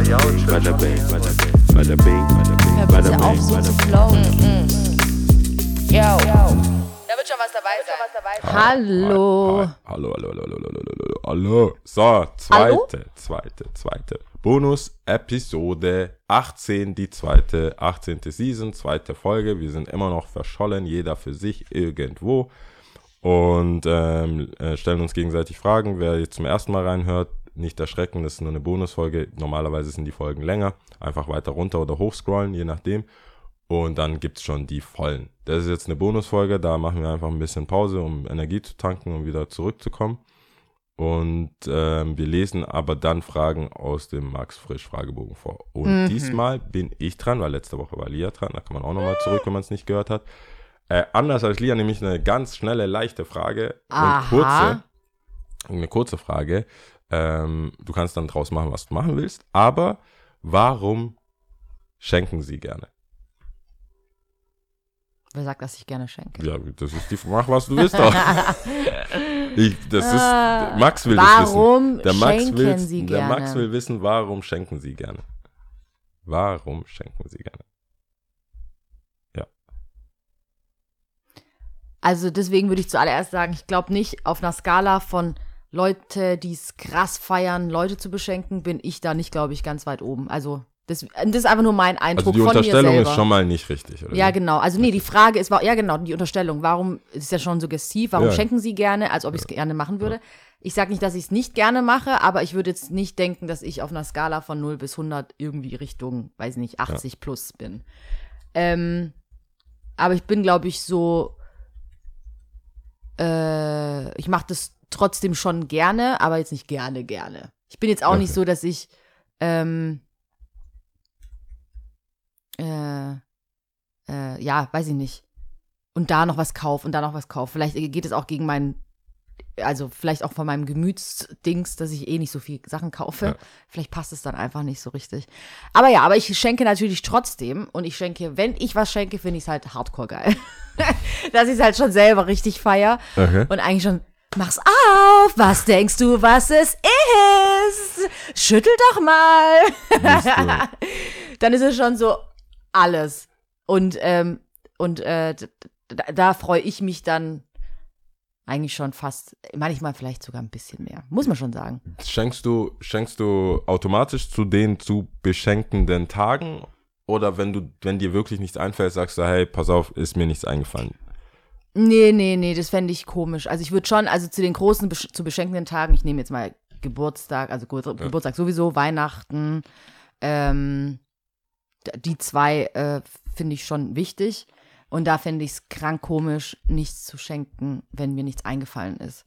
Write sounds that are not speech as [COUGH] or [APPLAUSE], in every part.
Bada bing, bada bing, bada bing, auf, bing, so zu bing. flowen. Yo. Da wird schon was dabei sein. Hallo, hallo, hallo, hallo, hallo, hallo, hallo. So, zweite, zweite, zweite. Bonus-Episode 18, die zweite, 18. Season, zweite Folge. Wir sind immer noch verschollen, jeder für sich irgendwo. Und ähm, äh, stellen uns gegenseitig Fragen. Wer jetzt zum ersten Mal reinhört, nicht erschrecken, das ist nur eine Bonusfolge. Normalerweise sind die Folgen länger. Einfach weiter runter oder hochscrollen, je nachdem. Und dann gibt's schon die vollen. Das ist jetzt eine Bonusfolge, da machen wir einfach ein bisschen Pause, um Energie zu tanken und wieder zurückzukommen. Und ähm, wir lesen aber dann Fragen aus dem Max Frisch Fragebogen vor. Und diesmal bin ich dran, weil letzte Woche war Lia dran, da kann man auch nochmal zurück, wenn man es nicht gehört hat. Äh, anders als Lia, nämlich eine ganz schnelle, leichte Frage Aha. und kurze. Eine kurze Frage. Ähm, du kannst dann draus machen, was du machen willst. Aber warum schenken sie gerne? Wer sagt, dass ich gerne schenke? Ja, das ist die Mach, was du willst auch. [LAUGHS] ich, das ist, Max will Warum das wissen. Der Max, schenken will, Sie der gerne? Max will wissen, warum schenken sie gerne? Warum schenken sie gerne? Also deswegen würde ich zuallererst sagen, ich glaube nicht, auf einer Skala von Leute, die es krass feiern, Leute zu beschenken, bin ich da nicht, glaube ich, ganz weit oben. Also das, das ist einfach nur mein Also Eindruck die von mir Unterstellung selber. ist schon mal nicht richtig, oder? ja, genau. Also nee, die Frage ist, ja genau, die Unterstellung. Warum, ist ja schon suggestiv, warum Ja. schenken Sie gerne, als ob ich es gerne machen würde. Ich sage nicht, dass ich es nicht gerne mache, aber ich würde jetzt nicht denken, dass ich auf einer Skala von 0 bis 100 irgendwie Richtung, weiß nicht, 80 plus bin. Ähm, aber ich bin, glaube ich, so, äh, ich mache das trotzdem schon gerne, aber jetzt nicht gerne, gerne. Ich bin jetzt auch nicht Okay. so, dass ich, ähm, äh, äh, ja, weiß ich nicht. Und da noch was kaufe und da noch was kaufe. Vielleicht geht es auch gegen meinen, also vielleicht auch von meinem Gemütsdings, dass ich eh nicht so viel Sachen kaufe. Ja. Vielleicht passt es dann einfach nicht so richtig. Aber ja, aber ich schenke natürlich trotzdem und ich schenke, wenn ich was schenke, finde ich es halt hardcore geil. [LAUGHS] dass ich es halt schon selber richtig feier Okay. und eigentlich schon, mach's auf, was denkst du, was es ist? Schüttel doch mal. [LAUGHS] Dann ist es schon so alles. Und, ähm, und äh, d- d- da freue ich mich dann eigentlich schon fast, manchmal vielleicht sogar ein bisschen mehr. Muss man schon sagen. Schenkst du, schenkst du automatisch zu den zu beschenkenden Tagen? Oder wenn du, wenn dir wirklich nichts einfällt, sagst du, hey, pass auf, ist mir nichts eingefallen. Nee, nee, nee, das fände ich komisch. Also ich würde schon, also zu den großen, besch zu beschenkenden Tagen, ich nehme jetzt mal Geburtstag, also Ge Geburtstag sowieso, Weihnachten, ähm, die zwei äh, finde ich schon wichtig. Und da fände ich es krank komisch, nichts zu schenken, wenn mir nichts eingefallen ist.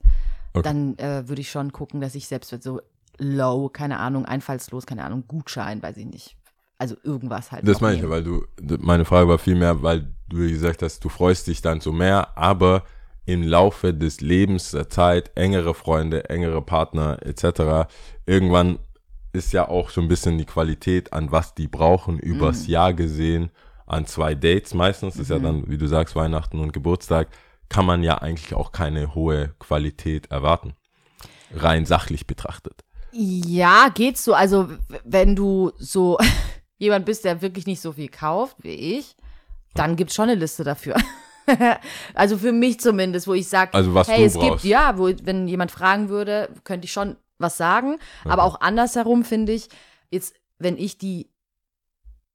Okay. Dann äh, würde ich schon gucken, dass ich selbst so low, keine Ahnung, einfallslos, keine Ahnung, Gutschein, weiß ich nicht. Also irgendwas halt. Das meine ich, ja, weil du, meine Frage war vielmehr, weil du gesagt hast, du freust dich dann so mehr, aber im Laufe des Lebens, der Zeit, engere Freunde, engere Partner etc., irgendwann ist ja auch so ein bisschen die Qualität, an was die brauchen, übers Jahr gesehen, an zwei Dates meistens, ist ja dann, wie du sagst, Weihnachten und Geburtstag, kann man ja eigentlich auch keine hohe Qualität erwarten. Rein sachlich betrachtet. Ja, geht's so. Also, wenn du so [LAUGHS] jemand bist, der wirklich nicht so viel kauft wie ich, dann gibt's schon eine Liste dafür. [LAUGHS] also für mich zumindest, wo ich sage, Also hey, es brauchst. gibt, ja, wo, wenn jemand fragen würde, könnte ich schon was sagen. Aber auch andersherum finde ich, jetzt, wenn ich die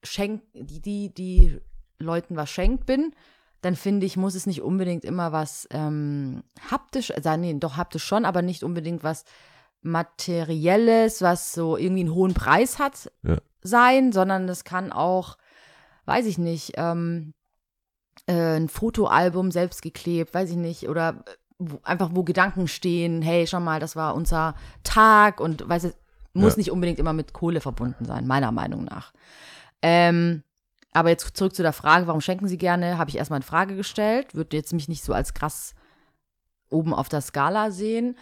schenk, die, die, die Leuten was schenkt bin, dann finde ich, muss es nicht unbedingt immer was ähm, haptisch, also nee, doch haptisch schon, aber nicht unbedingt was Materielles, was so irgendwie einen hohen Preis hat, Ja. sein, sondern das kann auch, weiß ich nicht, ähm, äh, ein Fotoalbum selbst geklebt, weiß ich nicht, oder äh, wo, einfach wo Gedanken stehen, hey, schau mal, das war unser Tag und weiß es, muss Ja. nicht unbedingt immer mit Kohle verbunden sein, meiner Meinung nach. Ähm, aber jetzt zurück zu der Frage, warum schenken Sie gerne, habe ich erstmal in Frage gestellt, würde jetzt mich nicht so als krass oben auf der Skala sehen,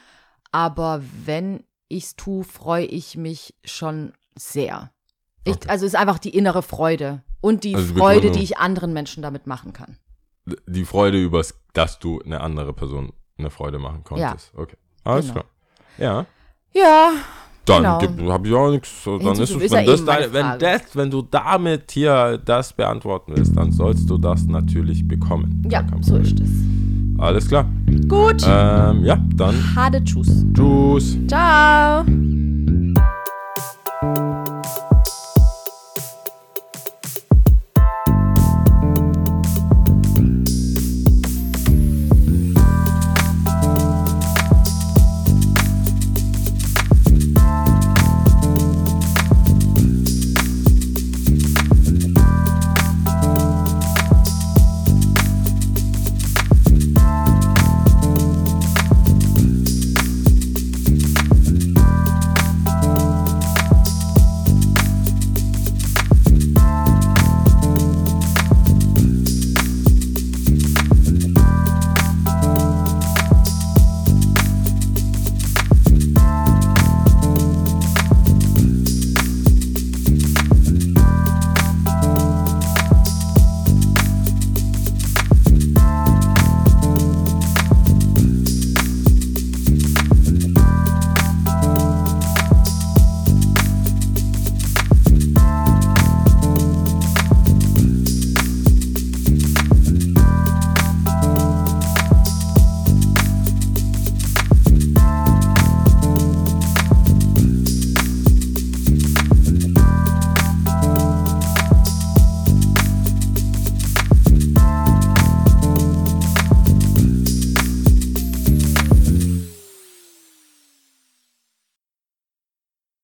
aber wenn ich's tue, freue ich mich schon sehr. Ich, Okay. Also es ist einfach die innere Freude und die Also Freude, die ich anderen Menschen damit machen kann. Die Freude übers, dass du eine andere Person eine Freude machen konntest. Okay. Alles Genau. klar. Ja. Ja, Dann Genau. habe ich auch nichts. Dann ist es, wenn, ja das deine, wenn, das, wenn du damit hier das beantworten willst, dann sollst du das natürlich bekommen. Ja, so ist es. Alles klar. Gut. Ähm, ja, dann. Hade Tschüss. Tschüss. Ciao.